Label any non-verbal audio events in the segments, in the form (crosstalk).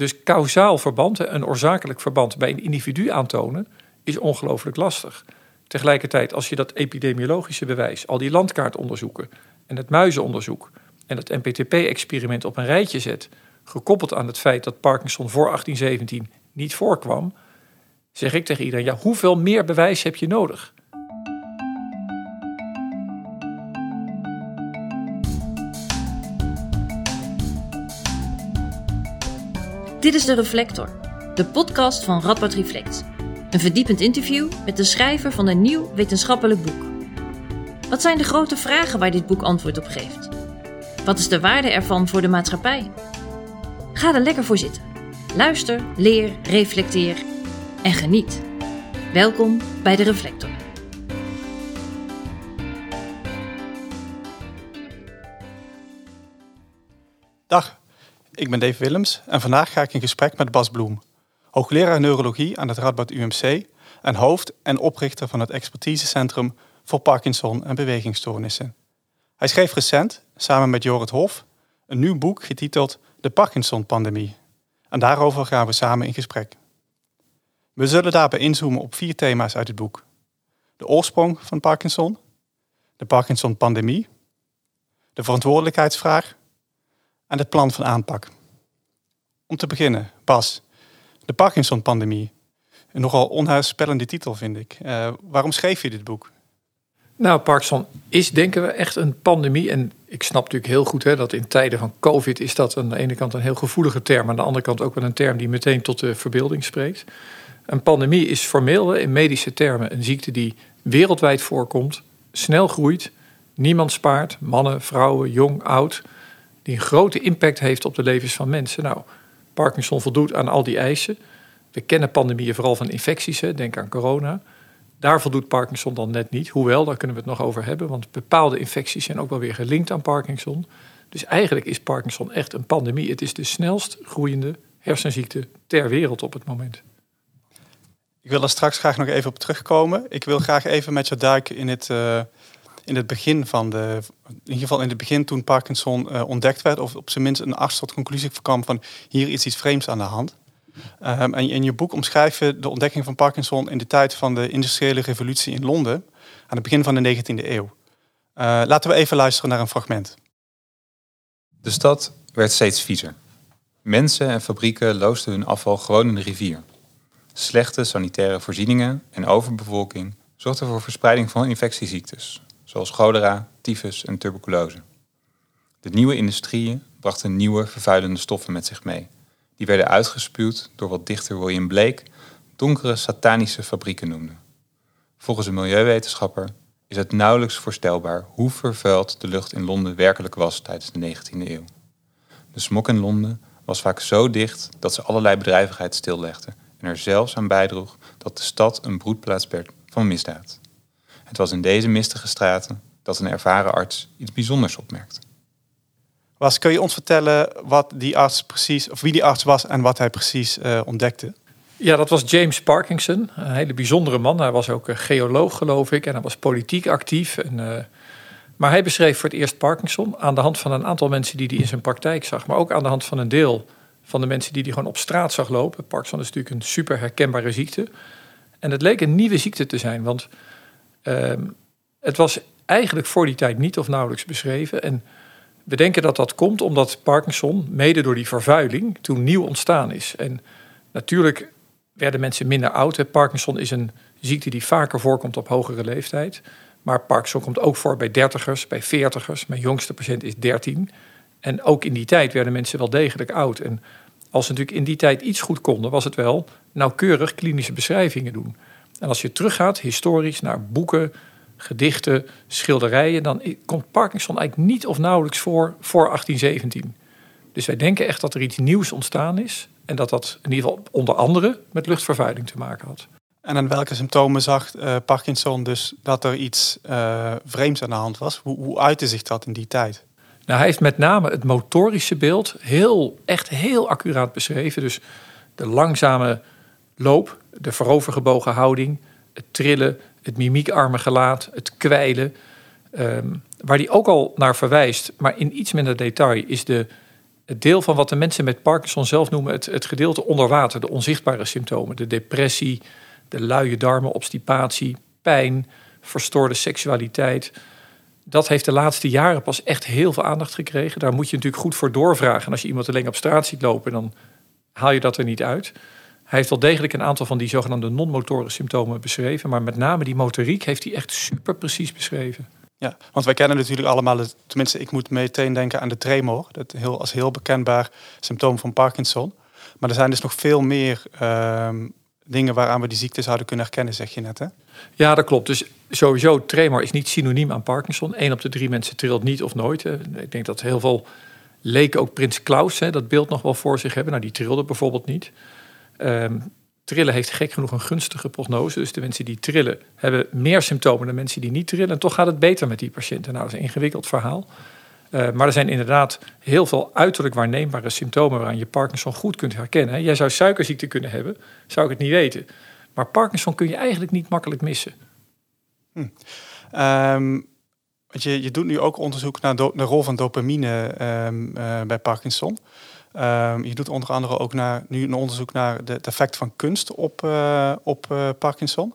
Dus kausaal verband, een oorzakelijk verband bij een individu aantonen, is ongelooflijk lastig. Tegelijkertijd, als je dat epidemiologische bewijs, al die landkaartonderzoeken en het muizenonderzoek en het NPTP-experiment op een rijtje zet, gekoppeld aan het feit dat Parkinson voor 1817 niet voorkwam, zeg ik tegen iedereen: ja, hoeveel meer bewijs heb je nodig? Dit is De Reflector, de podcast van Radboud Reflect. Een verdiepend interview met de schrijver van een nieuw wetenschappelijk boek. Wat zijn de grote vragen waar dit boek antwoord op geeft? Wat is de waarde ervan voor de maatschappij? Ga er lekker voor zitten. Luister, leer, reflecteer en geniet. Welkom bij De Reflector. Dag, ik ben Dave Willems en vandaag ga ik in gesprek met Bas Bloem, hoogleraar neurologie aan het Radboud UMC en hoofd en oprichter van het expertisecentrum voor Parkinson en bewegingsstoornissen. Hij schreef recent, samen met Jorrit Hof, een nieuw boek getiteld De Parkinson-pandemie. En daarover gaan we samen in gesprek. We zullen daarbij inzoomen op vier thema's uit het boek. De oorsprong van Parkinson, de Parkinson-pandemie, de verantwoordelijkheidsvraag en het plan van aanpak. Om te beginnen, Bas, de Parkinson-pandemie. Een nogal onheilspellende titel, vind ik. Uh, waarom schreef je dit boek? Nou, Parkinson is, denken we, echt een pandemie. En ik snap natuurlijk heel goed hè, dat in tijden van COVID is dat aan de ene kant een heel gevoelige term, aan de andere kant ook wel een term die meteen tot de verbeelding spreekt. Een pandemie is formeel in medische termen een ziekte die wereldwijd voorkomt, snel groeit, niemand spaart, mannen, vrouwen, jong, oud die een grote impact heeft op de levens van mensen. Nou, Parkinson voldoet aan al die eisen. We kennen pandemieën vooral van infecties, hè, denk aan corona. Daar voldoet Parkinson dan net niet. Hoewel, daar kunnen we het nog over hebben, want bepaalde infecties zijn ook wel weer gelinkt aan Parkinson. Dus eigenlijk is Parkinson echt een pandemie. Het is de snelst groeiende hersenziekte ter wereld op het moment. Ik wil er straks graag nog even op terugkomen. Ik wil graag even met je duiken in het, uh, in het begin van de. In ieder geval in het begin toen Parkinson uh, ontdekt werd, of op zijn minst een arts tot conclusie kwam van hier is iets vreemds aan de hand. Um, en in je boek omschrijf je de ontdekking van Parkinson in de tijd van de industriële revolutie in Londen, aan het begin van de 19e eeuw. Uh, laten we even luisteren naar een fragment. De stad werd steeds viezer. Mensen en fabrieken loosden hun afval gewoon in de rivier. Slechte sanitaire voorzieningen en overbevolking zorgden voor verspreiding van infectieziektes, zoals cholera, tyfus en tuberculose. De nieuwe industrieën brachten nieuwe vervuilende stoffen met zich mee. Die werden uitgespuwd door wat dichter William Blake donkere satanische fabrieken noemde. Volgens een milieuwetenschapper is het nauwelijks voorstelbaar hoe vervuild de lucht in Londen werkelijk was tijdens de 19e eeuw. De smok in Londen was vaak zo dicht dat ze allerlei bedrijvigheid stillegde en er zelfs aan bijdroeg dat de stad een broedplaats werd van misdaad. Het was in deze mistige straten dat een ervaren arts iets bijzonders opmerkte. Was, kun je ons vertellen wat die arts precies, of wie die arts was en wat hij precies uh, ontdekte? Ja, dat was James Parkinson, een hele bijzondere man. Hij was ook een geoloog, geloof ik, en hij was politiek actief. En, uh, maar hij beschreef voor het eerst Parkinson aan de hand van een aantal mensen die hij in zijn praktijk zag, maar ook aan de hand van een deel van de mensen die hij gewoon op straat zag lopen. Parkinson is natuurlijk een super herkenbare ziekte. En het leek een nieuwe ziekte te zijn, want uh, het was eigenlijk voor die tijd niet of nauwelijks beschreven. En we denken dat dat komt omdat Parkinson, mede door die vervuiling, toen nieuw ontstaan is. En natuurlijk werden mensen minder oud. Parkinson is een ziekte die vaker voorkomt op hogere leeftijd. Maar Parkinson komt ook voor bij dertigers, bij veertigers. Mijn jongste patiënt is 13. En ook in die tijd werden mensen wel degelijk oud. En als ze natuurlijk in die tijd iets goed konden, was het wel nauwkeurig klinische beschrijvingen doen. En als je teruggaat historisch naar boeken, gedichten, schilderijen, dan komt Parkinson eigenlijk niet of nauwelijks voor voor 1817. Dus wij denken echt dat er iets nieuws ontstaan is en dat dat in ieder geval onder andere met luchtvervuiling te maken had. En aan welke symptomen zag uh, Parkinson dus dat er iets uh, vreemds aan de hand was? Hoe, hoe uitte zich dat in die tijd? Nou, hij heeft met name het motorische beeld heel, echt heel accuraat beschreven. Dus de langzame loop, de voorovergebogen houding, het trillen, het mimiekarme gelaat, het kwijlen. Um, waar hij ook al naar verwijst, maar in iets minder detail, is de het deel van wat de mensen met Parkinson zelf noemen het, het gedeelte onder water, de onzichtbare symptomen, de depressie, de luie darmen, obstipatie, pijn, verstoorde seksualiteit. Dat heeft de laatste jaren pas echt heel veel aandacht gekregen. Daar moet je natuurlijk goed voor doorvragen. En als je iemand alleen op straat ziet lopen, dan haal je dat er niet uit. Hij heeft wel degelijk een aantal van die zogenaamde non-motoren symptomen beschreven. Maar met name die motoriek heeft hij echt super precies beschreven. Ja, want wij kennen natuurlijk allemaal, het, tenminste ik moet meteen denken aan de tremor. Dat heel, als heel bekendbaar symptoom van Parkinson. Maar er zijn dus nog veel meer ehm, dingen waaraan we die ziekte zouden kunnen herkennen, zeg je net hè? Ja, dat klopt. Dus sowieso, tremor is niet synoniem aan Parkinson. Eén op de drie mensen trilt niet of nooit. Ik denk dat heel veel leken ook Prins Klaus hè, dat beeld nog wel voor zich hebben. Nou, die trilde bijvoorbeeld niet. Ehm, trillen heeft gek genoeg een gunstige prognose. Dus de mensen die trillen hebben meer symptomen dan mensen die niet trillen. En toch gaat het beter met die patiënten. Nou, dat is een ingewikkeld verhaal. Uh, maar er zijn inderdaad heel veel uiterlijk waarneembare symptomen waaraan je Parkinson goed kunt herkennen. Jij zou suikerziekte kunnen hebben, zou ik het niet weten. Maar Parkinson kun je eigenlijk niet makkelijk missen. Hm. Um, je, je doet nu ook onderzoek naar de rol van dopamine uh, bij Parkinson. Um, je doet onder andere ook naar, nu een onderzoek naar de, het effect van kunst op, uh, op uh, Parkinson.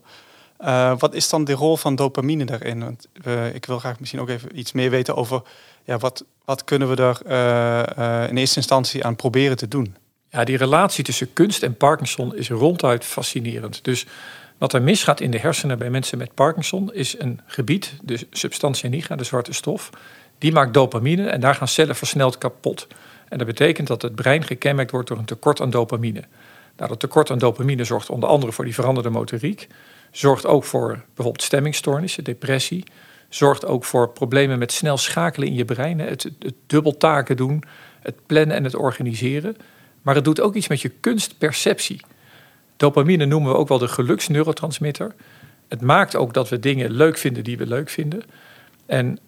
Uh, wat is dan de rol van dopamine daarin? Ik wil graag misschien ook even iets meer weten over ja, wat, wat kunnen we daar in eerste instantie aan proberen te doen? Ja, die relatie tussen kunst en Parkinson is ronduit fascinerend. Dus wat er misgaat in de hersenen bij mensen met Parkinson is een gebied, de substantia nigra, de zwarte stof, die maakt dopamine en daar gaan cellen versneld kapot. En dat betekent dat het brein gekenmerkt wordt door een tekort aan dopamine. Nou, dat tekort aan dopamine zorgt onder andere voor die veranderde motoriek, zorgt ook voor bijvoorbeeld stemmingstoornissen, depressie, zorgt ook voor problemen met snel schakelen in je brein, het, het, het dubbeltaken doen, het plannen en het organiseren. Maar het doet ook iets met je kunstperceptie. Dopamine noemen we ook wel de geluksneurotransmitter. Het maakt ook dat we dingen leuk vinden die we leuk vinden. En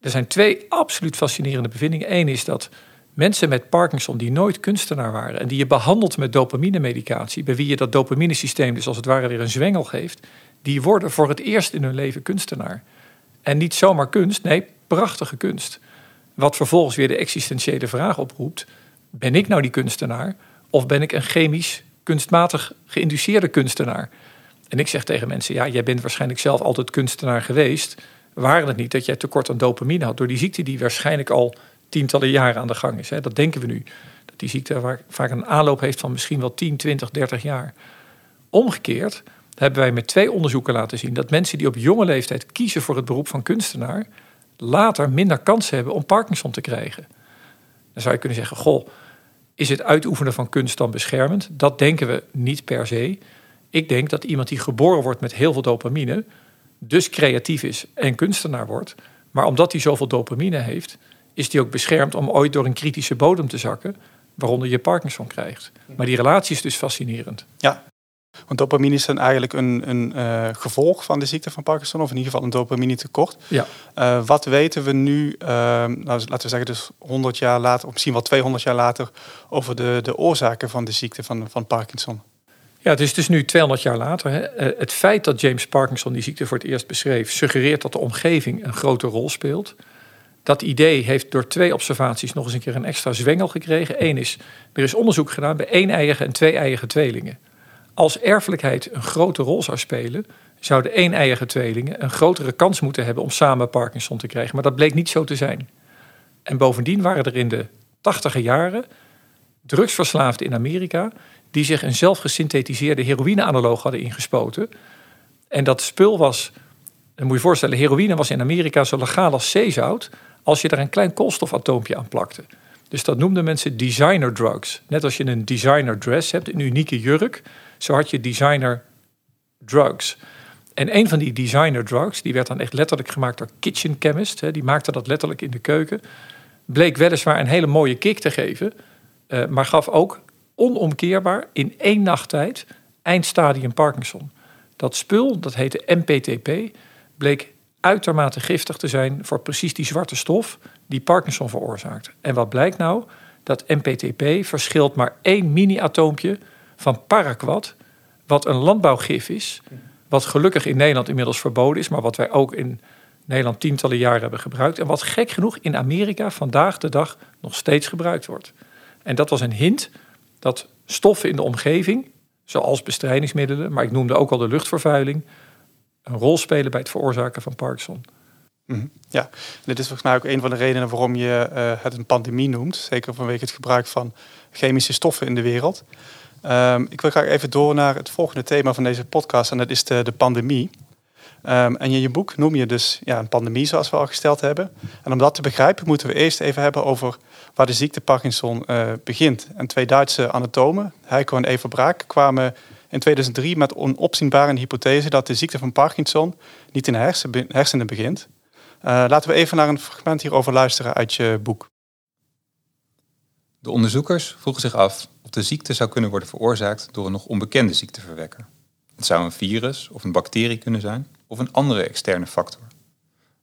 er zijn twee absoluut fascinerende bevindingen. Eén is dat mensen met Parkinson die nooit kunstenaar waren en die je behandelt met dopamine-medicatie, bij wie je dat dopaminesysteem dus als het ware weer een zwengel geeft, die worden voor het eerst in hun leven kunstenaar. En niet zomaar kunst, nee, prachtige kunst. Wat vervolgens weer de existentiële vraag oproept: ben ik nou die kunstenaar of ben ik een chemisch kunstmatig geïnduceerde kunstenaar. En ik zeg tegen mensen, ja, jij bent waarschijnlijk zelf altijd kunstenaar geweest. Waren het niet dat jij tekort aan dopamine had door die ziekte die waarschijnlijk al tientallen jaren aan de gang is. Hè? Dat denken we nu. Dat die ziekte vaak een aanloop heeft van misschien wel 10, 20, 30 jaar. Omgekeerd hebben wij met twee onderzoeken laten zien dat mensen die op jonge leeftijd kiezen voor het beroep van kunstenaar, later minder kans hebben om Parkinson te krijgen. Dan zou je kunnen zeggen: Goh, is het uitoefenen van kunst dan beschermend? Dat denken we niet per se. Ik denk dat iemand die geboren wordt met heel veel dopamine, dus creatief is en kunstenaar wordt, maar omdat hij zoveel dopamine heeft, is die ook beschermd om ooit door een kritische bodem te zakken, waaronder je Parkinson krijgt. Maar die relatie is dus fascinerend. Ja, want dopamine is dan eigenlijk een, een uh, gevolg van de ziekte van Parkinson, of in ieder geval een dopamine tekort. Ja. Uh, wat weten we nu, uh, nou, laten we zeggen dus 100 jaar later, of misschien wel 200 jaar later, over de, de oorzaken van de ziekte van, van Parkinson? Ja, het is dus nu 200 jaar later. Hè. Eh, het feit dat James Parkinson die ziekte voor het eerst beschreef, suggereert dat de omgeving een grote rol speelt. Dat idee heeft door twee observaties nog eens een keer een extra zwengel gekregen. Eén is, er is onderzoek gedaan bij één-eiige en twee-eiige tweelingen. Als erfelijkheid een grote rol zou spelen, zouden één-eiige tweelingen een grotere kans moeten hebben om samen Parkinson te krijgen. Maar dat bleek niet zo te zijn. En bovendien waren er in de tachtige jaren drugsverslaafden in Amerika die zich een zelfgesynthetiseerde heroïne-analoog hadden ingespoten. En dat spul was, dan moet je voorstellen, heroïne was in Amerika zo legaal als zeezout als je daar een klein koolstofatoompje aan plakte. Dus dat noemden mensen designer drugs. Net als je een designer dress hebt, een unieke jurk, zo had je designer drugs. En een van die designer drugs, die werd dan echt letterlijk gemaakt door kitchen chemist, hè, die maakte dat letterlijk in de keuken, bleek weliswaar een hele mooie kick te geven, uh, maar gaf ook onomkeerbaar in één nacht tijd eindstadium Parkinson. Dat spul, dat heette MPTP, bleek uitermate giftig te zijn voor precies die zwarte stof die Parkinson veroorzaakt. En wat blijkt nou? Dat MPTP verschilt maar één mini-atoompje van paraquat, wat een landbouwgif is, wat gelukkig in Nederland inmiddels verboden is, maar wat wij ook in Nederland tientallen jaren hebben gebruikt en wat gek genoeg in Amerika vandaag de dag nog steeds gebruikt wordt. En dat was een hint dat stoffen in de omgeving, zoals bestrijdingsmiddelen, maar ik noemde ook al de luchtvervuiling, een rol spelen bij het veroorzaken van Parkinson. Mhm. Ja, dit is volgens mij ook een van de redenen waarom je uh, het een pandemie noemt. Zeker vanwege het gebruik van chemische stoffen in de wereld. Um, ik wil graag even door naar het volgende thema van deze podcast en dat is de, de pandemie. Um, en in je boek noem je dus ja, een pandemie zoals we al gesteld hebben. En om dat te begrijpen moeten we eerst even hebben over waar de ziekte Parkinson uh, begint. En twee Duitse anatomen, Heiko en Eva Braak, kwamen in 2003 met een hypothese dat de ziekte van Parkinson niet in de hersenen begint, uh, laten we even naar een fragment hierover luisteren uit je boek. De onderzoekers vroegen zich af of de ziekte zou kunnen worden veroorzaakt door een nog onbekende ziekteverwekker. Het zou een virus of een bacterie kunnen zijn of een andere externe factor.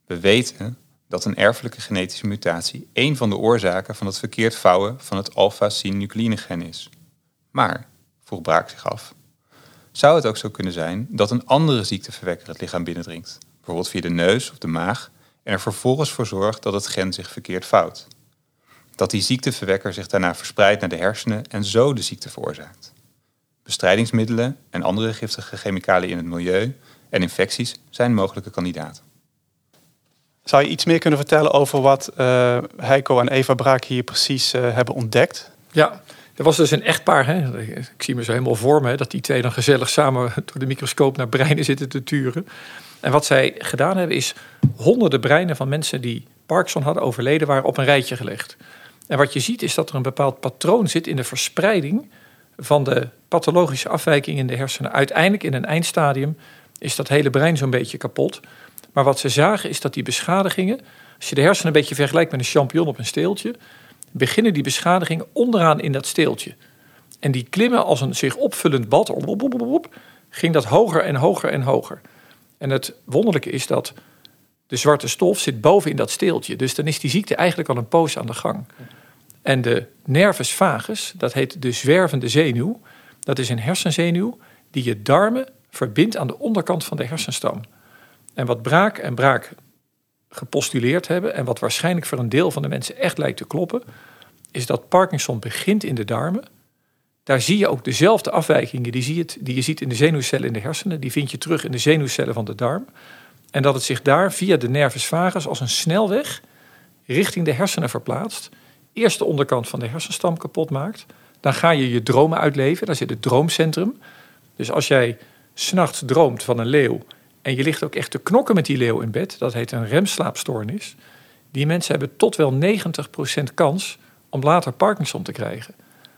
We weten dat een erfelijke genetische mutatie één van de oorzaken van het verkeerd vouwen van het alpha-synucleïne-gen is. Maar, vroeg Braak zich af, zou het ook zo kunnen zijn dat een andere ziekteverwekker het lichaam binnendringt, bijvoorbeeld via de neus of de maag, en er vervolgens voor zorgt dat het gen zich verkeerd vouwt. Dat die ziekteverwekker zich daarna verspreidt naar de hersenen en zo de ziekte veroorzaakt. Bestrijdingsmiddelen en andere giftige chemicaliën in het milieu en infecties zijn mogelijke kandidaten. Zou je iets meer kunnen vertellen over wat uh, Heiko en Eva Braak hier precies uh, hebben ontdekt? Ja, er was dus een echtpaar. Hè? Ik zie me zo helemaal voor dat die twee dan gezellig samen door de microscoop naar breinen zitten te turen. En wat zij gedaan hebben is honderden breinen van mensen die Parkinson hadden overleden waren op een rijtje gelegd. En wat je ziet is dat er een bepaald patroon zit in de verspreiding van de pathologische afwijking in de hersenen. Uiteindelijk in een eindstadium is dat hele brein zo'n beetje kapot. Maar wat ze zagen is dat die beschadigingen, als je de hersenen een beetje vergelijkt met een champignon op een steeltje, beginnen die beschadigingen onderaan in dat steeltje. En die klimmen als een zich opvullend bad, op, op, op, ging dat hoger en hoger en hoger. En het wonderlijke is dat de zwarte stof zit boven in dat steeltje. Dus dan is die ziekte eigenlijk al een poos aan de gang. En de nervus vagus, dat heet de zwervende zenuw, dat is een hersenzenuw die je darmen verbindt aan de onderkant van de hersenstam. En wat Braak en Braak gepostuleerd hebben en wat waarschijnlijk voor een deel van de mensen echt lijkt te kloppen, is dat Parkinson begint in de darmen. Daar zie je ook dezelfde afwijkingen die, zie je, die je ziet in de zenuwcellen in de hersenen, die vind je terug in de zenuwcellen van de darm. En dat het zich daar via de nervus vagus als een snelweg richting de hersenen verplaatst. Eerst de onderkant van de hersenstam kapot maakt. Dan ga je je dromen uitleven. Daar zit het droomcentrum. Dus als jij s'nachts droomt van een leeuw. En je ligt ook echt te knokken met die leeuw in bed. dat heet een remslaapstoornis. Die mensen hebben tot wel 90% kans om later Parkinson te krijgen.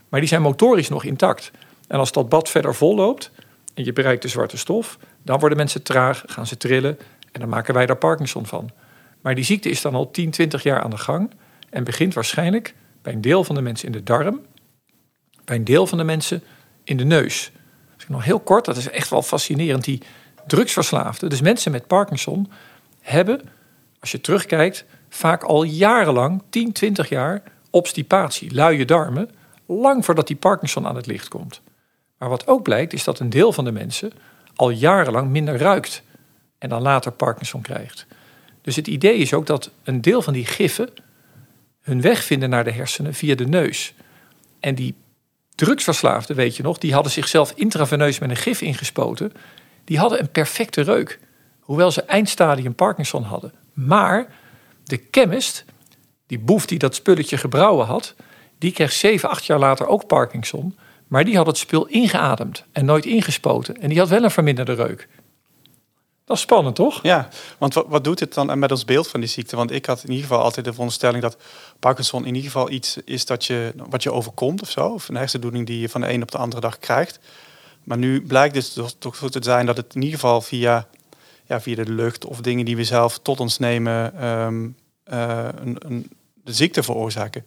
Maar die zijn motorisch nog intact. En als dat bad verder vol loopt. en je bereikt de zwarte stof. dan worden mensen traag, gaan ze trillen en dan maken wij daar Parkinson van. Maar die ziekte is dan al 10, 20 jaar aan de gang en begint waarschijnlijk bij een deel van de mensen in de darm, bij een deel van de mensen in de neus. Dus nog heel kort, dat is echt wel fascinerend. Die drugsverslaafden, dus mensen met Parkinson, hebben, als je terugkijkt, vaak al jarenlang, 10, 20 jaar, obstipatie, luie darmen, lang voordat die Parkinson aan het licht komt. Maar wat ook blijkt, is dat een deel van de mensen al jarenlang minder ruikt en dan later Parkinson krijgt. Dus het idee is ook dat een deel van die giffen hun weg vinden naar de hersenen via de neus. En die drugsverslaafden, weet je nog, die hadden zichzelf intraveneus met een gif ingespoten. Die hadden een perfecte reuk, hoewel ze eindstadium Parkinson hadden. Maar de chemist, die boef die dat spulletje gebrouwen had, die kreeg 7, 8 jaar later ook Parkinson. Maar die had het spul ingeademd en nooit ingespoten. En die had wel een verminderde reuk. Dat is spannend, toch? Ja, want wat, doet het dan met ons beeld van die ziekte? Want ik had in ieder geval altijd de veronderstelling dat Parkinson in ieder geval iets is dat je, wat je overkomt of zo. Of een hersendoening die je van de een op de andere dag krijgt. Maar nu blijkt dus toch zo te zijn dat het in ieder geval via, ja, via de lucht of dingen die we zelf tot ons nemen, um, uh, een, een, de ziekte veroorzaken.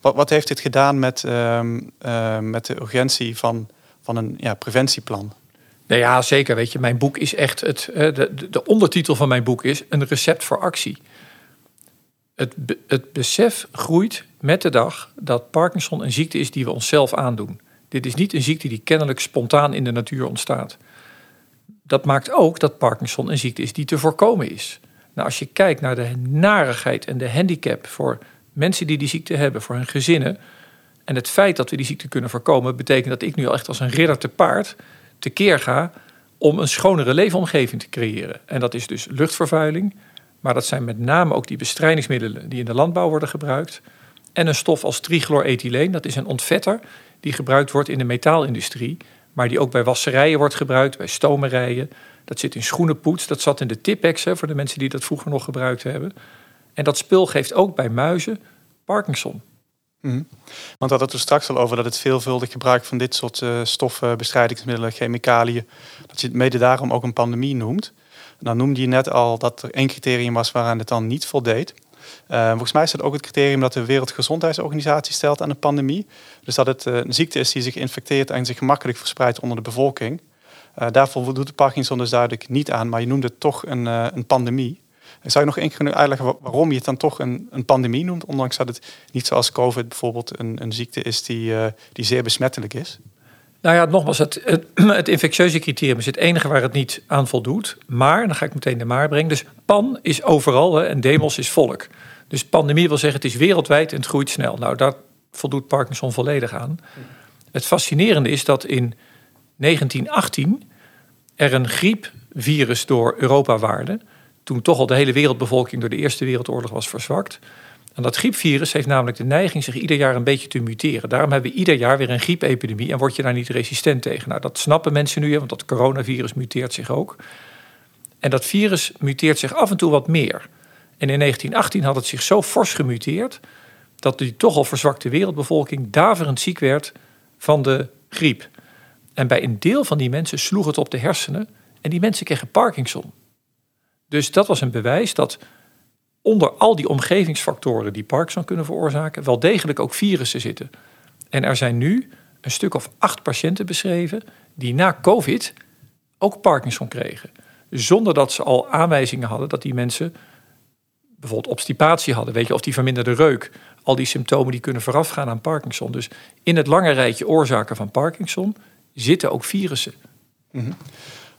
Wat, wat heeft dit gedaan met, um, uh, met de urgentie van, van een ja, preventieplan? Nou ja, zeker. Weet je, mijn boek is echt het. De, de ondertitel van mijn boek is een recept voor actie. Het, het besef groeit met de dag dat Parkinson een ziekte is die we onszelf aandoen. Dit is niet een ziekte die kennelijk spontaan in de natuur ontstaat. Dat maakt ook dat Parkinson een ziekte is die te voorkomen is. Nou, als je kijkt naar de narigheid en de handicap voor mensen die die ziekte hebben, voor hun gezinnen, En het feit dat we die ziekte kunnen voorkomen, betekent dat ik nu al echt als een ridder te paard tekeer ga om een schonere leefomgeving te creëren. En dat is dus luchtvervuiling, maar dat zijn met name ook die bestrijdingsmiddelen die in de landbouw worden gebruikt. En een stof als trichlorethyleen, dat is een ontvetter die gebruikt wordt in de metaalindustrie, maar die ook bij wasserijen wordt gebruikt, bij stomerijen. Dat zit in schoenenpoets, dat zat in de Tipex voor de mensen die dat vroeger nog gebruikt hebben. En dat spul geeft ook bij muizen Parkinson. Mm Want dat het er straks al over dat het veelvuldig gebruik van dit soort uh, stoffen, bestrijdingsmiddelen, chemicaliën, dat je het mede daarom ook een pandemie noemt. Dan noemde je net al dat er één criterium was waaraan het dan niet voldeed. Uh, volgens mij is dat ook het criterium dat de Wereldgezondheidsorganisatie stelt aan een pandemie. Dus dat het uh, een ziekte is die zich infecteert en zich gemakkelijk verspreidt onder de bevolking. Uh, daarvoor voldoet de Parkinson dus duidelijk niet aan, maar je noemde het toch een, een pandemie. Zou je nog één keer kunnen uitleggen waarom je het dan toch een, een, pandemie noemt, ondanks dat het niet zoals COVID bijvoorbeeld een, een ziekte is die, die zeer besmettelijk is? Nou ja, nogmaals, het, (clears throat) het, infectieuze criterium is het enige waar het niet aan voldoet. Maar, dan ga ik meteen de maar brengen. Dus pan is overal hè, en demos is volk. Dus pandemie wil zeggen het is wereldwijd en het groeit snel. Nou, daar voldoet Parkinson volledig aan. Het fascinerende is dat in 1918 er een griepvirus door Europa waarde. Toen toch al de hele wereldbevolking door de Eerste Wereldoorlog was verzwakt. En dat griepvirus heeft namelijk de neiging zich ieder jaar een beetje te muteren. Daarom hebben we ieder jaar weer een griepepidemie en word je daar niet resistent tegen. Nou, dat snappen mensen nu, want dat coronavirus muteert zich ook. En dat virus muteert zich af en toe wat meer. En in 1918 had het zich zo fors gemuteerd dat die toch al verzwakte wereldbevolking daverend ziek werd van de griep. En bij een deel van die mensen sloeg het op de hersenen en die mensen kregen Parkinson. Dus dat was een bewijs dat onder al die omgevingsfactoren die Parkinson kunnen veroorzaken, wel degelijk ook virussen zitten. En er zijn nu een stuk of acht patiënten beschreven die na COVID ook Parkinson kregen. Zonder dat ze al aanwijzingen hadden dat die mensen bijvoorbeeld obstipatie hadden. Weet je, of die verminderde reuk. Al die symptomen die kunnen voorafgaan aan Parkinson. Dus in het lange rijtje oorzaken van Parkinson zitten ook virussen. Mm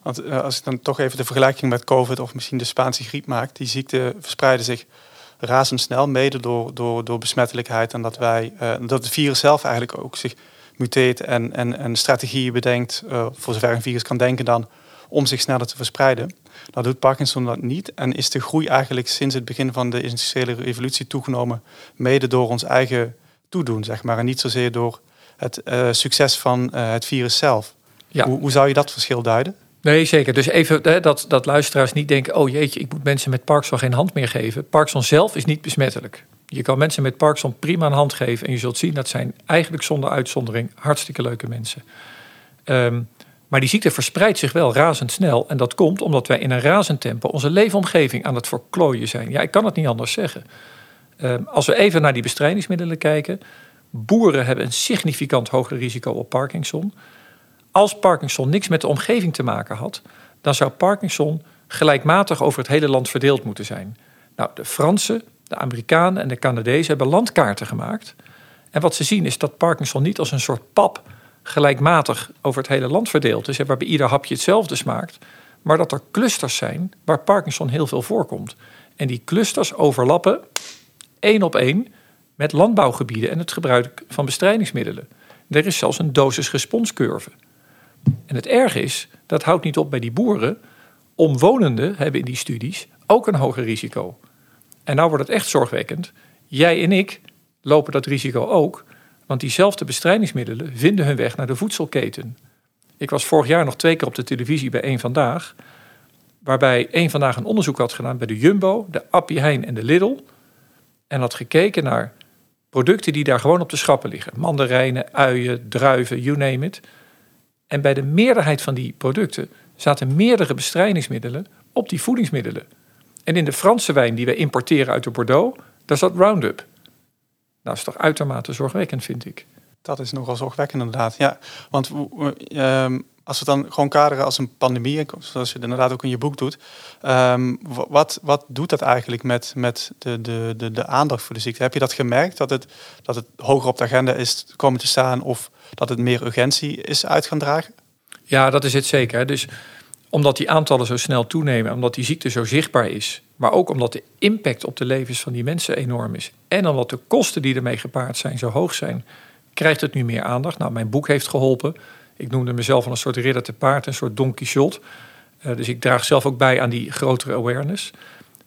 want uh, als ik dan toch even de vergelijking met COVID of misschien de Spaanse griep maak, die ziekte verspreiden zich razendsnel, mede door, door, door besmettelijkheid en dat wij uh, dat het virus zelf eigenlijk ook zich muteert en, en, en strategieën bedenkt, uh, voor zover een virus kan denken dan, om zich sneller te verspreiden. Dat doet Parkinson dat niet en is de groei eigenlijk sinds het begin van de industriële revolutie toegenomen, mede door ons eigen toedoen, zeg maar, en niet zozeer door het succes van het virus zelf. Ja. Hoe, hoe zou je dat verschil duiden? Nee, zeker. Dus even hè, dat, dat luisteraars niet denken: oh jeetje, ik moet mensen met Parkinson geen hand meer geven. Parkinson zelf is niet besmettelijk. Je kan mensen met Parkinson prima een hand geven en je zult zien dat zijn eigenlijk zonder uitzondering hartstikke leuke mensen. Um, maar die ziekte verspreidt zich wel razendsnel. En dat komt omdat wij in een razend tempo onze leefomgeving aan het verklooien zijn. Ja, ik kan het niet anders zeggen. Um, als we even naar die bestrijdingsmiddelen kijken. Boeren hebben een significant hoger risico op Parkinson. Als Parkinson niks met de omgeving te maken had, dan zou Parkinson gelijkmatig over het hele land verdeeld moeten zijn. Nou, de Fransen, de Amerikanen en de Canadezen hebben landkaarten gemaakt. En wat ze zien is dat Parkinson niet als een soort pap gelijkmatig over het hele land verdeeld is, waarbij ieder hapje hetzelfde smaakt, maar dat er clusters zijn waar Parkinson heel veel voorkomt. En die clusters overlappen één op één met landbouwgebieden en het gebruik van bestrijdingsmiddelen. Er is zelfs een dosis-responscurve. En het erg is, dat houdt niet op bij die boeren. Omwonenden hebben in die studies ook een hoger risico. En nou wordt het echt zorgwekkend. Jij en ik lopen dat risico ook, want diezelfde bestrijdingsmiddelen vinden hun weg naar de voedselketen. Ik was vorig jaar nog twee keer op de televisie bij één Vandaag, waarbij één Vandaag een onderzoek had gedaan bij de Jumbo, de Appie Heijn en de Lidl. En had gekeken naar producten die daar gewoon op de schappen liggen. Mandarijnen, uien, druiven, you name it. En bij de meerderheid van die producten zaten meerdere bestrijdingsmiddelen op die voedingsmiddelen. En in de Franse wijn die we importeren uit de Bordeaux, daar zat Roundup. Nou, dat is toch uitermate zorgwekkend, vind ik. Dat is nogal zorgwekkend inderdaad. Ja, want uh, als we dan gewoon kaderen als een pandemie, zoals je inderdaad ook in je boek doet, um, wat, wat doet dat eigenlijk met, met de, de, de, de aandacht voor de ziekte? Heb je dat gemerkt, dat het, dat het hoger op de agenda is komen te staan of dat het meer urgentie is uit gaan dragen? Ja, dat is het zeker. Dus omdat die aantallen zo snel toenemen, omdat die ziekte zo zichtbaar is, maar ook omdat de impact op de levens van die mensen enorm is en omdat de kosten die ermee gepaard zijn zo hoog zijn, krijgt het nu meer aandacht. Nou, mijn boek heeft geholpen. Ik noemde mezelf al een soort ridder te paard, een soort Don Quixote. Uh, dus ik draag zelf ook bij aan die grotere awareness.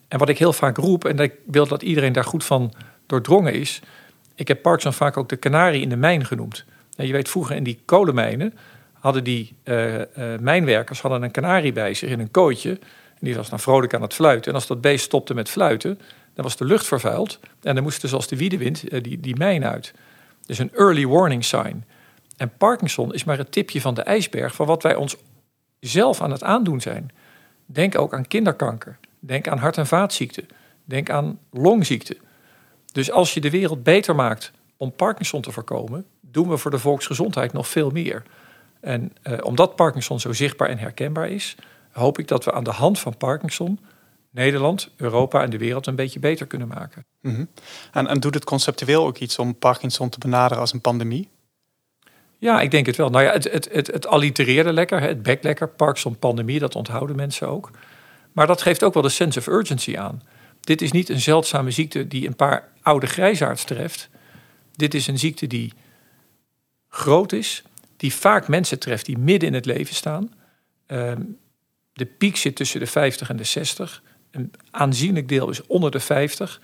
En wat ik heel vaak roep, en ik wil dat iedereen daar goed van doordrongen is. Ik heb Parkinson vaak ook de kanarie in de mijn genoemd. En je weet, vroeger in die kolenmijnen hadden die uh, uh, mijnwerkers hadden een kanarie bij zich in een kooitje. En die was dan vrolijk aan het fluiten. En als dat beest stopte met fluiten, dan was de lucht vervuild. En dan moesten zoals de wiedewind die, die mijn uit. Dus een early warning sign. En Parkinson is maar het tipje van de ijsberg van wat wij ons zelf aan het aandoen zijn. Denk ook aan kinderkanker. Denk aan hart- en vaatziekten. Denk aan longziekten. Dus als je de wereld beter maakt om Parkinson te voorkomen, doen we voor de volksgezondheid nog veel meer. En eh, omdat Parkinson zo zichtbaar en herkenbaar is, hoop ik dat we aan de hand van Parkinson Nederland, Europa en de wereld een beetje beter kunnen maken. -hmm. en, en doet het conceptueel ook iets om Parkinson te benaderen als een pandemie? Ja, ik denk het wel. Nou ja, het, het, het, het allitereerde lekker, het bek lekker. Parkinson pandemie, dat onthouden mensen ook. Maar dat geeft ook wel de sense of urgency aan. Dit is niet een zeldzame ziekte die een paar oude grijzaards treft. Dit is een ziekte die groot is, die vaak mensen treft die midden in het leven staan. Um, de piek zit tussen de 50 en de 60. Een aanzienlijk deel is onder de 50.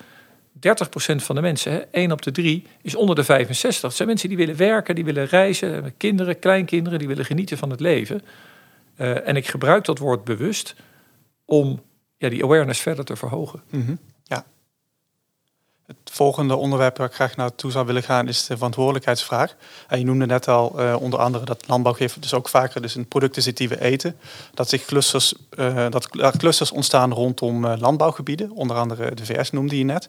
30% van de mensen, 1 op de 3, is onder de 65. Het zijn mensen die willen werken, die willen reizen, kinderen, kleinkinderen, die willen genieten van het leven. Uh, en ik gebruik dat woord bewust om ja, die awareness verder te verhogen. -hmm. Ja. Het volgende onderwerp waar ik graag naartoe zou willen gaan is de verantwoordelijkheidsvraag. En je noemde net al uh, onder andere dat landbouw geeft dus ook vaker dus in producten zit die we eten. Dat zich clusters, uh, dat clusters ontstaan rondom landbouwgebieden. Onder andere de VS noemde je net.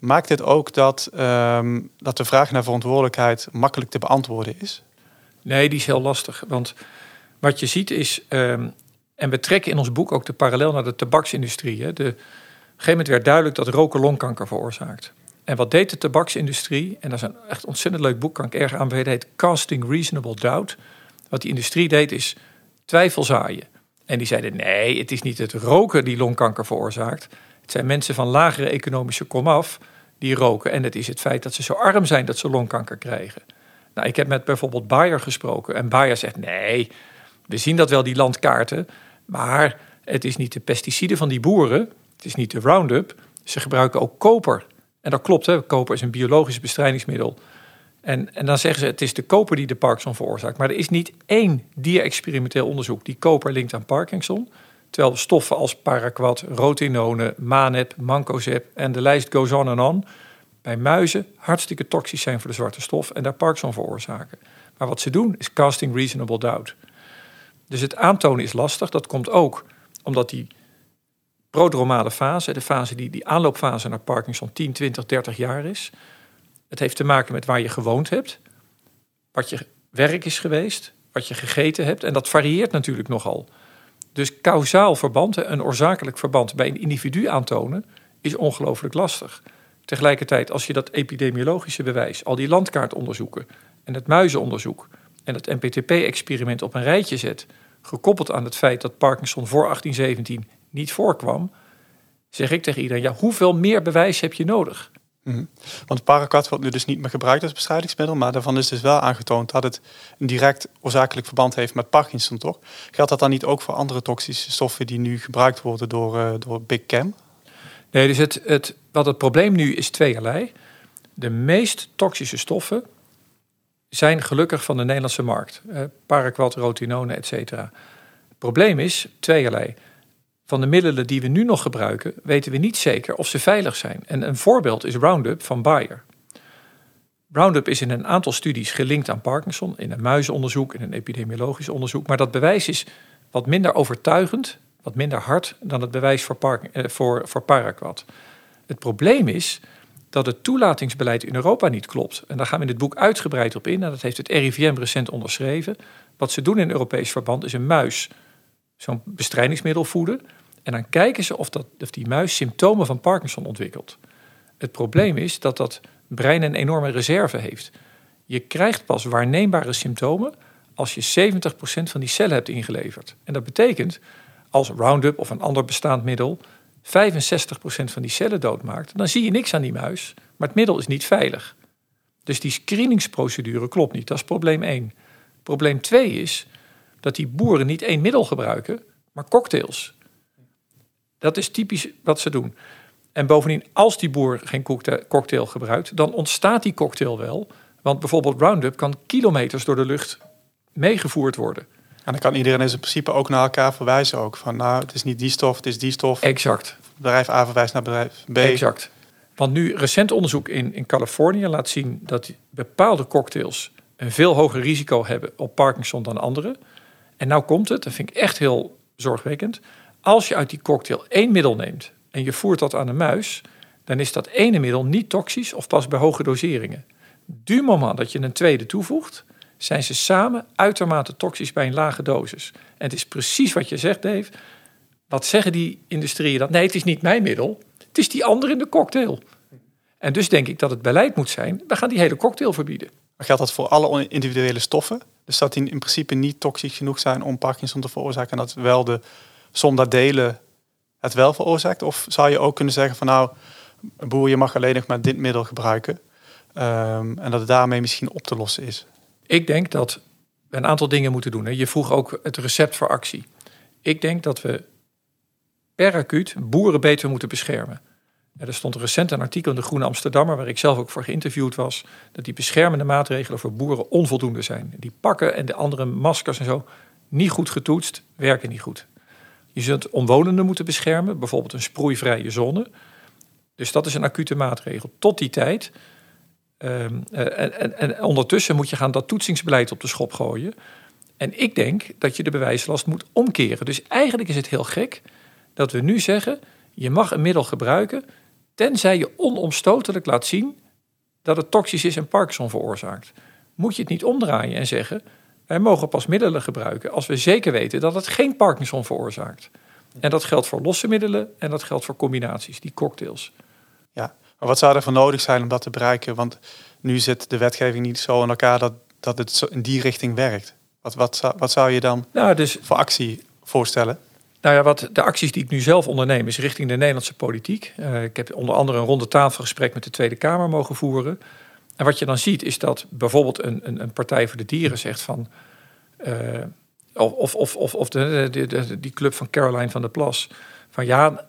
Maakt dit ook dat, um, dat de vraag naar verantwoordelijkheid makkelijk te beantwoorden is? Nee, die is heel lastig. Want wat je ziet is, um, en we trekken in ons boek ook de parallel naar de tabaksindustrie. Hè. De, op een gegeven moment werd duidelijk dat roken longkanker veroorzaakt. En wat deed de tabaksindustrie? En dat is een echt ontzettend leuk boek, kan ik erg aanbevelen. heet Casting Reasonable Doubt. Wat die industrie deed is twijfel zaaien. En die zeiden nee, het is niet het roken die longkanker veroorzaakt. Het zijn mensen van lagere economische komaf die roken. En het is het feit dat ze zo arm zijn dat ze longkanker krijgen. Nou, ik heb met bijvoorbeeld Bayer gesproken. En Bayer zegt nee, we zien dat wel, die landkaarten. Maar het is niet de pesticiden van die boeren. Het is niet de Roundup. Ze gebruiken ook koper. En dat klopt, hè? koper is een biologisch bestrijdingsmiddel. En, en dan zeggen ze, het is de koper die de Parkinson veroorzaakt. Maar er is niet één dier-experimenteel onderzoek die koper linkt aan Parkinson. Terwijl stoffen als paraquat, rotinone, manep, mancozeb en de lijst goes on en on... bij muizen hartstikke toxisch zijn voor de zwarte stof en daar Parkinson veroorzaken. Maar wat ze doen is casting reasonable doubt. Dus het aantonen is lastig. Dat komt ook omdat die prodromale fase, de fase die, die aanloopfase naar Parkinson 10, 20, 30 jaar is. Het heeft te maken met waar je gewoond hebt, wat je werk is geweest, wat je gegeten hebt. En dat varieert natuurlijk nogal. Dus kausaal verband, een oorzakelijk verband bij een individu aantonen, is ongelooflijk lastig. Tegelijkertijd, als je dat epidemiologische bewijs, al die landkaartonderzoeken en het muizenonderzoek en het NPTP-experiment op een rijtje zet, gekoppeld aan het feit dat Parkinson voor 1817 niet voorkwam, zeg ik tegen iedereen: ja, hoeveel meer bewijs heb je nodig? -hmm. Want paraquat wordt nu dus niet meer gebruikt als bestrijdingsmiddel, maar daarvan is dus wel aangetoond dat het een direct oorzakelijk verband heeft met Parkinson, toch? Geldt dat dan niet ook voor andere toxische stoffen die nu gebruikt worden door, uh, door Big Chem? Nee, dus het, het, wat het probleem nu is tweeërlei. De meest toxische stoffen zijn gelukkig van de Nederlandse markt. Uh, paraquat, rotinone, et cetera. Het probleem is tweeërlei. Van de middelen die we nu nog gebruiken, weten we niet zeker of ze veilig zijn. En een voorbeeld is Roundup van Bayer. Roundup is in een aantal studies gelinkt aan Parkinson, in een muizenonderzoek, in een epidemiologisch onderzoek. Maar dat bewijs is wat minder overtuigend, wat minder hard dan het bewijs voor, par eh, voor, voor paraquat. Het probleem is dat het toelatingsbeleid in Europa niet klopt. En daar gaan we in het boek uitgebreid op in. En dat heeft het RIVM recent onderschreven. Wat ze doen in Europees verband is een muis zo'n bestrijdingsmiddel voeden. En dan kijken ze of, dat, of die muis symptomen van Parkinson ontwikkelt. Het probleem is dat dat brein een enorme reserve heeft. Je krijgt pas waarneembare symptomen als je 70% van die cellen hebt ingeleverd. En dat betekent, als Roundup of een ander bestaand middel 65% van die cellen doodmaakt, dan zie je niks aan die muis, maar het middel is niet veilig. Dus die screeningsprocedure klopt niet. Dat is probleem 1. Probleem 2 is dat die boeren niet één middel gebruiken, maar cocktails. Dat is typisch wat ze doen. En bovendien, als die boer geen cocktail gebruikt, dan ontstaat die cocktail wel. Want bijvoorbeeld Roundup kan kilometers door de lucht meegevoerd worden. En dan kan iedereen in principe ook naar elkaar verwijzen. Ook van nou, het is niet die stof, het is die stof. Exact. Bedrijf A verwijst naar bedrijf B. Exact. Want nu recent onderzoek in, in Californië laat zien dat bepaalde cocktails een veel hoger risico hebben op Parkinson dan andere. En nou komt het, dat vind ik echt heel zorgwekkend. Als je uit die cocktail één middel neemt en je voert dat aan een muis, dan is dat ene middel niet toxisch of pas bij hoge doseringen. Du moment dat je een tweede toevoegt, zijn ze samen uitermate toxisch bij een lage dosis. En het is precies wat je zegt, Dave. Wat zeggen die industrieën dan? Nee, het is niet mijn middel. Het is die andere in de cocktail. En dus denk ik dat het beleid moet zijn, we gaan die hele cocktail verbieden. Maar geldt dat voor alle individuele stoffen? Dus dat die in principe niet toxisch genoeg zijn om Parkinson te veroorzaken en dat wel de som delen het wel veroorzaakt? Of zou je ook kunnen zeggen van nou, boer, je mag alleen nog maar dit middel gebruiken um, en dat het daarmee misschien op te lossen is? Ik denk dat we een aantal dingen moeten doen. Je vroeg ook het recept voor actie. Ik denk dat we per acuut boeren beter moeten beschermen. er stond recent een artikel in de Groene Amsterdammer, waar ik zelf ook voor geïnterviewd was, dat die beschermende maatregelen voor boeren onvoldoende zijn. Die pakken en de andere maskers en zo niet goed getoetst, werken niet goed. Je zult omwonenden moeten beschermen, bijvoorbeeld een sproeivrije zone. Dus dat is een acute maatregel. Tot die tijd. Ehm, eh, en, en, en, ondertussen moet je gaan dat toetsingsbeleid op de schop gooien. En ik denk dat je de bewijslast moet omkeren. Dus eigenlijk is het heel gek dat we nu zeggen: je mag een middel gebruiken, tenzij je onomstotelijk laat zien dat het toxisch is en Parkinson veroorzaakt. Moet je het niet omdraaien en zeggen: wij mogen pas middelen gebruiken als we zeker weten dat het geen Parkinson veroorzaakt. En dat geldt voor losse middelen en dat geldt voor combinaties, die cocktails. Ja, maar wat zou er voor nodig zijn om dat te bereiken? Want nu zit de wetgeving niet zo in elkaar dat, dat het in die richting werkt. Wat, wat, zou, wat zou je dan nou, dus, voor actie voorstellen? Nou ja, wat de acties die ik nu zelf onderneem is richting de Nederlandse politiek. Uh, ik heb onder andere een ronde tafelgesprek met de Tweede Kamer mogen voeren. En wat je dan ziet is dat bijvoorbeeld een, een, een Partij voor de Dieren zegt van... Uh, of of, of, of de, die club van Caroline van der Plas. Van ja,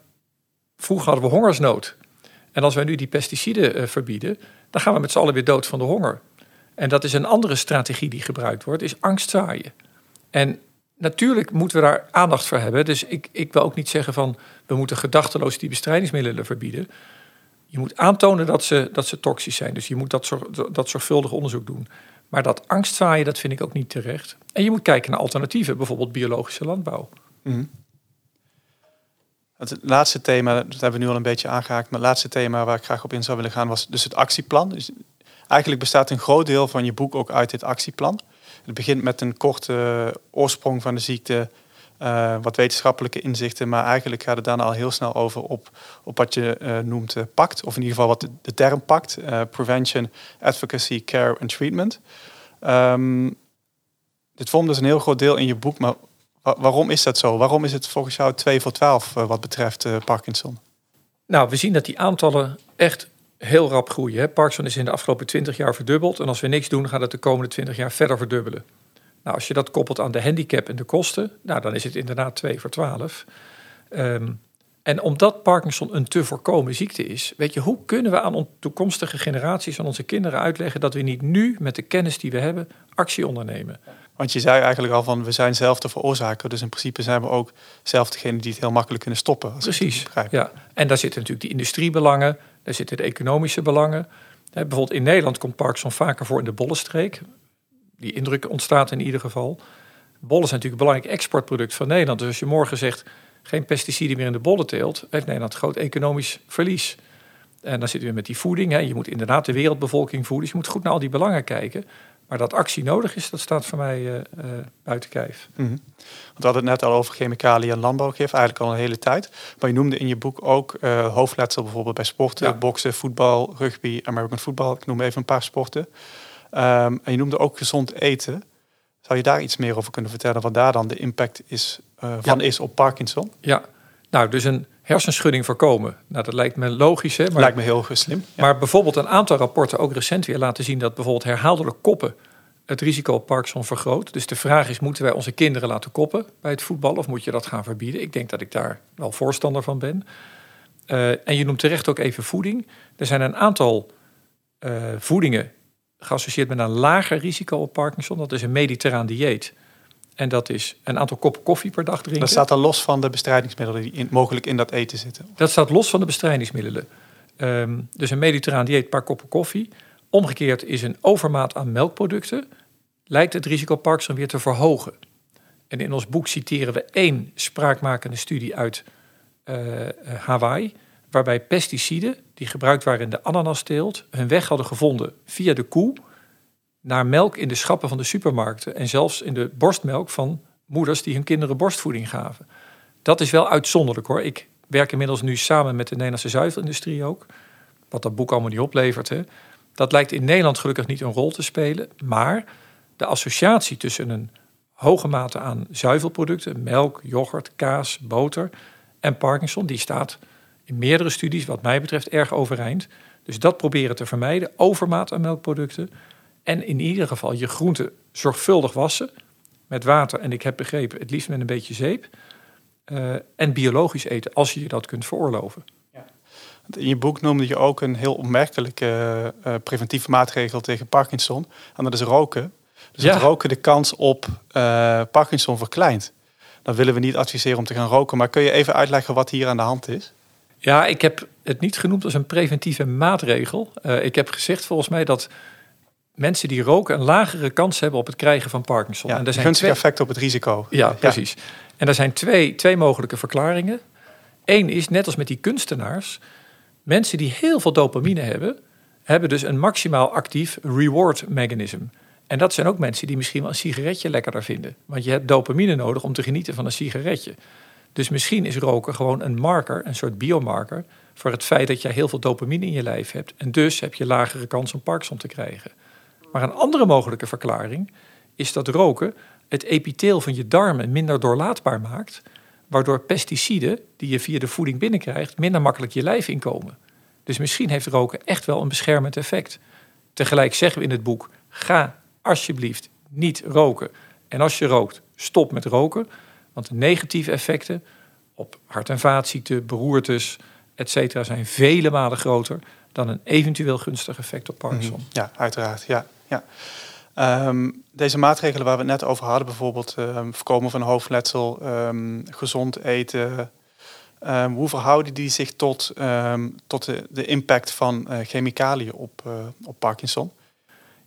vroeger hadden we hongersnood. En als wij nu die pesticiden uh, verbieden, dan gaan we met z'n allen weer dood van de honger. En dat is een andere strategie die gebruikt wordt, is angst zaaien. En natuurlijk moeten we daar aandacht voor hebben. Dus ik, ik wil ook niet zeggen van we moeten gedachteloos die bestrijdingsmiddelen verbieden. Je moet aantonen dat ze, dat ze toxisch zijn. Dus je moet dat, dat zorgvuldig onderzoek doen. Maar dat angstzaaien, dat vind ik ook niet terecht. En je moet kijken naar alternatieven, bijvoorbeeld biologische landbouw. Mhm. Het laatste thema, dat hebben we nu al een beetje aangehaakt, maar het laatste thema waar ik graag op in zou willen gaan was dus het actieplan. Dus eigenlijk bestaat een groot deel van je boek ook uit dit actieplan. Het begint met een korte oorsprong van de ziekte, uh, wat wetenschappelijke inzichten, maar eigenlijk gaat het dan al heel snel over op, op wat je uh, noemt uh, PACT, of in ieder geval wat de, term PACT, Prevention, Advocacy, Care and Treatment. Um, dit vormt dus een heel groot deel in je boek, maar waarom is dat zo? Waarom is het volgens jou 2 voor 12 wat betreft Parkinson? Nou, we zien dat die aantallen echt heel rap groeien. Hè? Parkinson is in de afgelopen 20 jaar verdubbeld en als we niks doen, gaat het de komende 20 jaar verder verdubbelen. Nou, als je dat koppelt aan de handicap en de kosten, nou, dan is het inderdaad 2 voor 12. Um, en omdat Parkinson een te voorkomen ziekte is, weet je, hoe kunnen we aan toekomstige generaties, aan onze kinderen uitleggen dat we niet nu met de kennis die we hebben actie ondernemen? Want je zei eigenlijk al van we zijn zelf de veroorzaker, dus in principe zijn we ook zelf degene die het heel makkelijk kunnen stoppen. Als Precies. Ja, en daar zitten natuurlijk die industriebelangen, daar zitten de economische belangen. Bijvoorbeeld in Nederland komt Parkinson vaker voor in de bollenstreek die indruk ontstaat in ieder geval. Bollen zijn natuurlijk een belangrijk exportproduct van Nederland. Dus als je morgen zegt geen pesticiden meer in de bollen teelt, heeft Nederland groot economisch verlies. En dan zitten we met die voeding. Hè. Je moet inderdaad de wereldbevolking voeden. Dus je moet goed naar al die belangen kijken. Maar dat actie nodig is, dat staat voor mij uh, buiten kijf. Mm -hmm. Want we hadden het net al over chemicaliën en landbouwgif, eigenlijk al een hele tijd. Maar je noemde in je boek ook uh, hoofdletsel bijvoorbeeld bij sporten, ja. boksen, voetbal, rugby, American football. Ik noem even een paar sporten. Um, en je noemde ook gezond eten. Zou je daar iets meer over kunnen vertellen? Wat daar dan de impact is, uh, van ja. is op Parkinson? Ja, nou, dus een hersenschudding voorkomen. Nou, dat lijkt me logisch, hè? Maar, lijkt me heel slim. Maar bijvoorbeeld een aantal rapporten, ook recent weer, laten zien dat bijvoorbeeld herhaaldelijk koppen het risico op Parkinson vergroot. Dus de vraag is, moeten wij onze kinderen laten koppen bij het voetbal of moet je dat gaan verbieden? Ik denk dat ik daar wel voorstander van ben. Uh, en je noemt terecht ook even voeding. Er zijn een aantal uh, voedingen geassocieerd met een lager risico op Parkinson. Dat is een mediterraan dieet. En dat is een aantal koppen koffie per dag drinken. Dat staat dan los van de bestrijdingsmiddelen die in, mogelijk in dat eten zitten? Dat staat los van de bestrijdingsmiddelen. Um, dus een mediterraan dieet, een paar koppen koffie. Omgekeerd is een overmaat aan melkproducten... lijkt het risico Parkinson weer te verhogen. En in ons boek citeren we één spraakmakende studie uit uh, Hawaii... waarbij pesticiden die gebruikt waren in de ananasteelt... hun weg hadden gevonden via de koe naar melk in de schappen van de supermarkten en zelfs in de borstmelk van moeders die hun kinderen borstvoeding gaven. Dat is wel uitzonderlijk hoor. Ik werk inmiddels nu samen met de Nederlandse zuivelindustrie ook. Wat dat boek allemaal niet oplevert. Hè. Dat lijkt in Nederland gelukkig niet een rol te spelen. Maar de associatie tussen een hoge mate aan zuivelproducten, melk, yoghurt, kaas, boter en Parkinson, die staat in meerdere studies, wat mij betreft, erg overeind. Dus dat proberen te vermijden. Overmaat aan melkproducten. En in ieder geval je groenten zorgvuldig wassen met water. En ik heb begrepen, het liefst met een beetje zeep. Uh, en biologisch eten, als je je dat kunt veroorloven. In je boek noemde je ook een heel opmerkelijke uh, preventieve maatregel tegen Parkinson. En dat is roken. Dus ja. roken de kans op uh, Parkinson verkleint. Dan willen we niet adviseren om te gaan roken. Maar kun je even uitleggen wat hier aan de hand is? Ja, ik heb het niet genoemd als een preventieve maatregel. ik heb gezegd volgens mij dat mensen die roken een lagere kans hebben op het krijgen van Parkinson. Ja, en er zijn twee... effect op het risico. Ja, precies. En er zijn twee, twee mogelijke verklaringen. Eén is, net als met die kunstenaars, mensen die heel veel dopamine hebben, hebben dus een maximaal actief reward mechanism. En dat zijn ook mensen die misschien wel een sigaretje lekkerder vinden. Want je hebt dopamine nodig om te genieten van een sigaretje. Dus misschien is roken gewoon een marker, een soort biomarker, voor het feit dat jij heel veel dopamine in je lijf hebt. En dus heb je lagere kans om Parkinson te krijgen. Maar een andere mogelijke verklaring is dat roken het epitheel van je darmen minder doorlaatbaar maakt, waardoor pesticiden die je via de voeding binnenkrijgt minder makkelijk je lijf inkomen. Dus misschien heeft roken echt wel een beschermend effect. Tegelijk zeggen we in het boek: ga alsjeblieft niet roken. En als je rookt, stop met roken. De negatieve effecten op hart- en vaatziekten, beroertes, etc. zijn vele malen groter dan een eventueel gunstig effect op Parkinson. Mhm. Ja, uiteraard. Ja ja. Ehm, deze maatregelen waar we het net over hadden, bijvoorbeeld um, voorkomen van hoofdletsel, um, gezond eten, hoe verhouden die zich tot, tot de, de, impact van uh, chemicaliën op, uh, op Parkinson?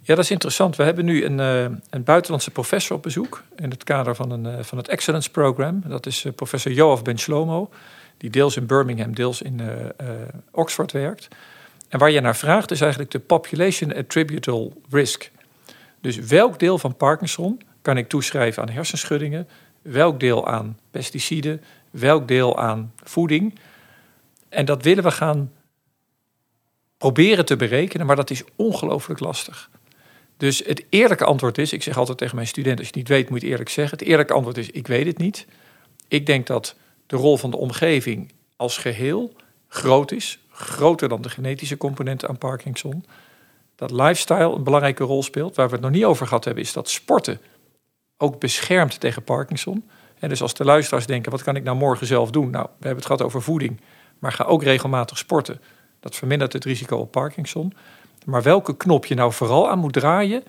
Ja, dat is interessant. We hebben nu een, uh, een buitenlandse professor op bezoek in het kader van, een, van het Excellence Program. Dat is professor Joaf Ben Shlomo, die deels in Birmingham, deels in Oxford werkt. En waar je naar vraagt is eigenlijk de population attributable risk. Dus welk deel van Parkinson kan ik toeschrijven aan hersenschuddingen, welk deel aan pesticiden, welk deel aan voeding. En dat willen we gaan proberen te berekenen, maar dat is ongelooflijk lastig. Dus het eerlijke antwoord is, ik zeg altijd tegen mijn studenten, als je het niet weet moet je eerlijk zeggen. Het eerlijke antwoord is, ik weet het niet. Ik denk dat de rol van de omgeving als geheel groot is groter dan de genetische componenten aan Parkinson. Dat lifestyle een belangrijke rol speelt. Waar we het nog niet over gehad hebben, is dat sporten ook beschermt tegen Parkinson. En dus als de luisteraars denken, wat kan ik nou morgen zelf doen? Nou, we hebben het gehad over voeding, maar ga ook regelmatig sporten. Dat vermindert het risico op Parkinson. Maar welke knop je nou vooral aan moet draaien,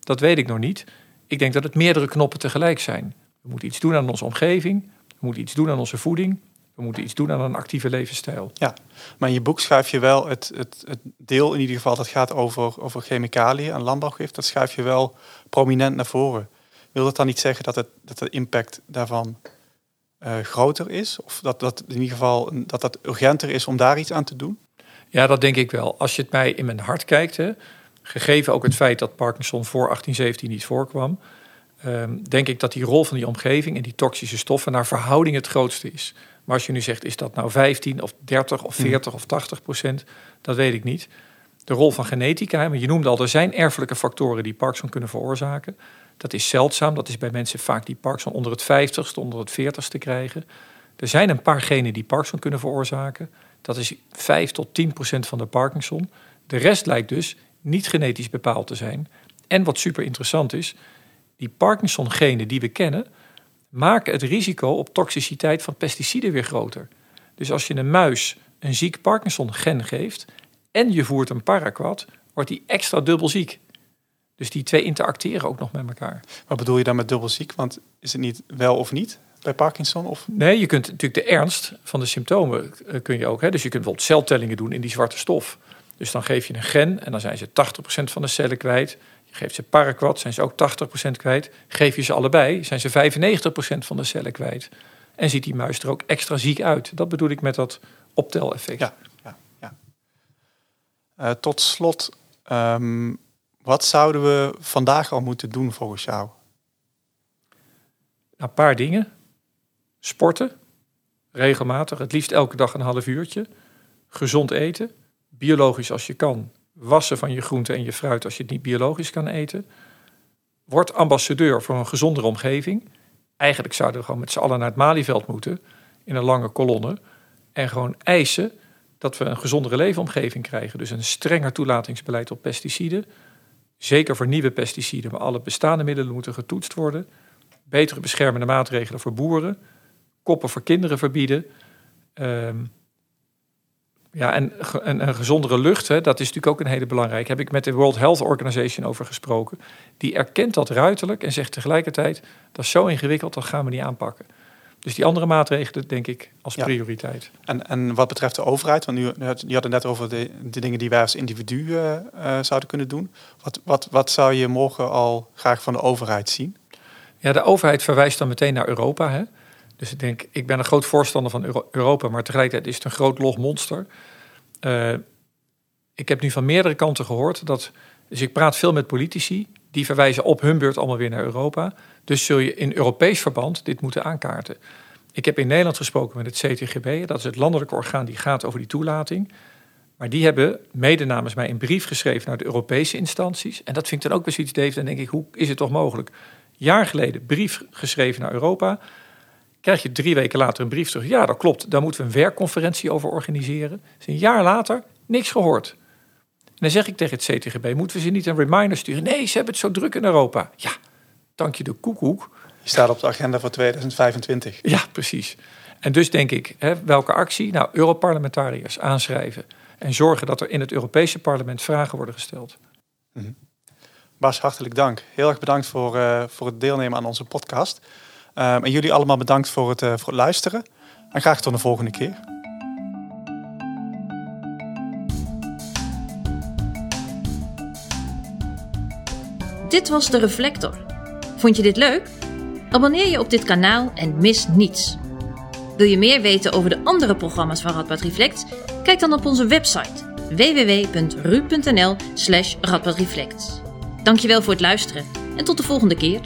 dat weet ik nog niet. Ik denk dat het meerdere knoppen tegelijk zijn. We moeten iets doen aan onze omgeving, we moeten iets doen aan onze voeding, we moeten iets doen aan een actieve levensstijl. Ja, maar in je boek schrijf je wel het, het, het deel in ieder geval dat gaat over, over chemicaliën en landbouwgif. Dat schrijf je wel prominent naar voren. Wil dat dan niet zeggen dat, het, dat de impact daarvan uh, groter is? Of dat, dat in ieder geval dat dat urgenter is om daar iets aan te doen? Ja, dat denk ik wel. Als je het mij in mijn hart kijkt, hè, gegeven ook het feit dat Parkinson voor 1817 niet voorkwam, um, denk ik dat die rol van die omgeving en die toxische stoffen naar verhouding het grootste is. Maar als je nu zegt, is dat nou 15 of 30 of 40 of 80 procent, dat weet ik niet. De rol van genetica, maar je noemde al, er zijn erfelijke factoren die Parkinson kunnen veroorzaken. Dat is zeldzaam, dat is bij mensen vaak die Parkinson onder het 50ste, onder het 40ste krijgen. Er zijn een paar genen die Parkinson kunnen veroorzaken. Dat is 5 tot 10 procent van de Parkinson. De rest lijkt dus niet genetisch bepaald te zijn. En wat super interessant is, die Parkinson-genen die we kennen, maken het risico op toxiciteit van pesticiden weer groter. Dus als je een muis een ziek Parkinson-gen geeft en je voert een paraquat, wordt die extra dubbel ziek. Dus die twee interacteren ook nog met elkaar. Wat bedoel je dan met dubbel ziek? Want is het niet wel of niet bij Parkinson? Of? Nee, je kunt natuurlijk de ernst van de symptomen eh, kun je ook. Hè? Dus je kunt bijvoorbeeld celtellingen doen in die zwarte stof. Dus dan geef je een gen en dan zijn ze 80% van de cellen kwijt. Je geeft ze paraquat, zijn ze ook 80% kwijt. Geef je ze allebei, zijn ze 95% van de cellen kwijt. En ziet die muis er ook extra ziek uit. Dat bedoel ik met dat opteleffect. Ja, ja, ja. Uh, tot slot, um, wat zouden we vandaag al moeten doen volgens jou? Een paar dingen. Sporten, regelmatig, het liefst elke dag een half uurtje. Gezond eten, biologisch als je kan. Wassen van je groenten en je fruit als je het niet biologisch kan eten. Word ambassadeur voor een gezondere omgeving. Eigenlijk zouden we gewoon met z'n allen naar het Malieveld moeten, in een lange kolonne. En gewoon eisen dat we een gezondere leefomgeving krijgen. Dus een strenger toelatingsbeleid op pesticiden. Zeker voor nieuwe pesticiden, maar alle bestaande middelen moeten getoetst worden. Betere beschermende maatregelen voor boeren. Koppen voor kinderen verbieden. Um, ja, en, een gezondere lucht, hè, dat is natuurlijk ook een hele belangrijke. Heb ik met de World Health Organization over gesproken. Die erkent dat ruiterlijk en zegt tegelijkertijd: dat is zo ingewikkeld, dat gaan we niet aanpakken. Dus die andere maatregelen, denk ik, als prioriteit. En, en wat betreft de overheid, want nu, je had het net over de, de dingen die wij als individu uh, zouden kunnen doen. Wat, wat, wat zou je morgen al graag van de overheid zien? Ja, de overheid verwijst dan meteen naar Europa. Hè? Dus ik denk, ik ben een groot voorstander van Europa, maar tegelijkertijd is het een groot log monster. Uh, ik heb nu van meerdere kanten gehoord dat. Dus ik praat veel met politici, die verwijzen op hun beurt allemaal weer naar Europa. Dus zul je in Europees verband dit moeten aankaarten. Ik heb in Nederland gesproken met het CTGB, dat is het landelijke orgaan die gaat over die toelating. Maar die hebben mede namens mij een brief geschreven naar de Europese instanties. En dat vind ik dan ook weer iets, Dave. Dan denk ik, hoe is het toch mogelijk? Jaar geleden brief geschreven naar Europa. Krijg je drie weken later een brief terug. Ja, dat klopt. Daar moeten we een werkconferentie over organiseren. Dus een jaar later niks gehoord. En dan zeg ik tegen het CTGB: moeten we ze niet een reminder sturen? Nee, ze hebben het zo druk in Europa. Ja, dank je de koekoek. Je staat op de agenda voor 2025. Ja, precies. En dus denk ik, hè, welke actie? Nou, Europarlementariërs aanschrijven. En zorgen dat er in het Europese parlement vragen worden gesteld. Mm Bas, hartelijk dank. Heel erg bedankt voor, uh, voor het deelnemen aan onze podcast. Um, en jullie allemaal bedankt voor het, uh, voor het luisteren. En graag tot de volgende keer. Dit was de Reflector. Vond je dit leuk? Abonneer je op dit kanaal en mis niets. Wil je meer weten over de andere programma's van Radboud Reflect? Kijk dan op onze website www.ru.nl slash. Dankjewel voor het luisteren en tot de volgende keer.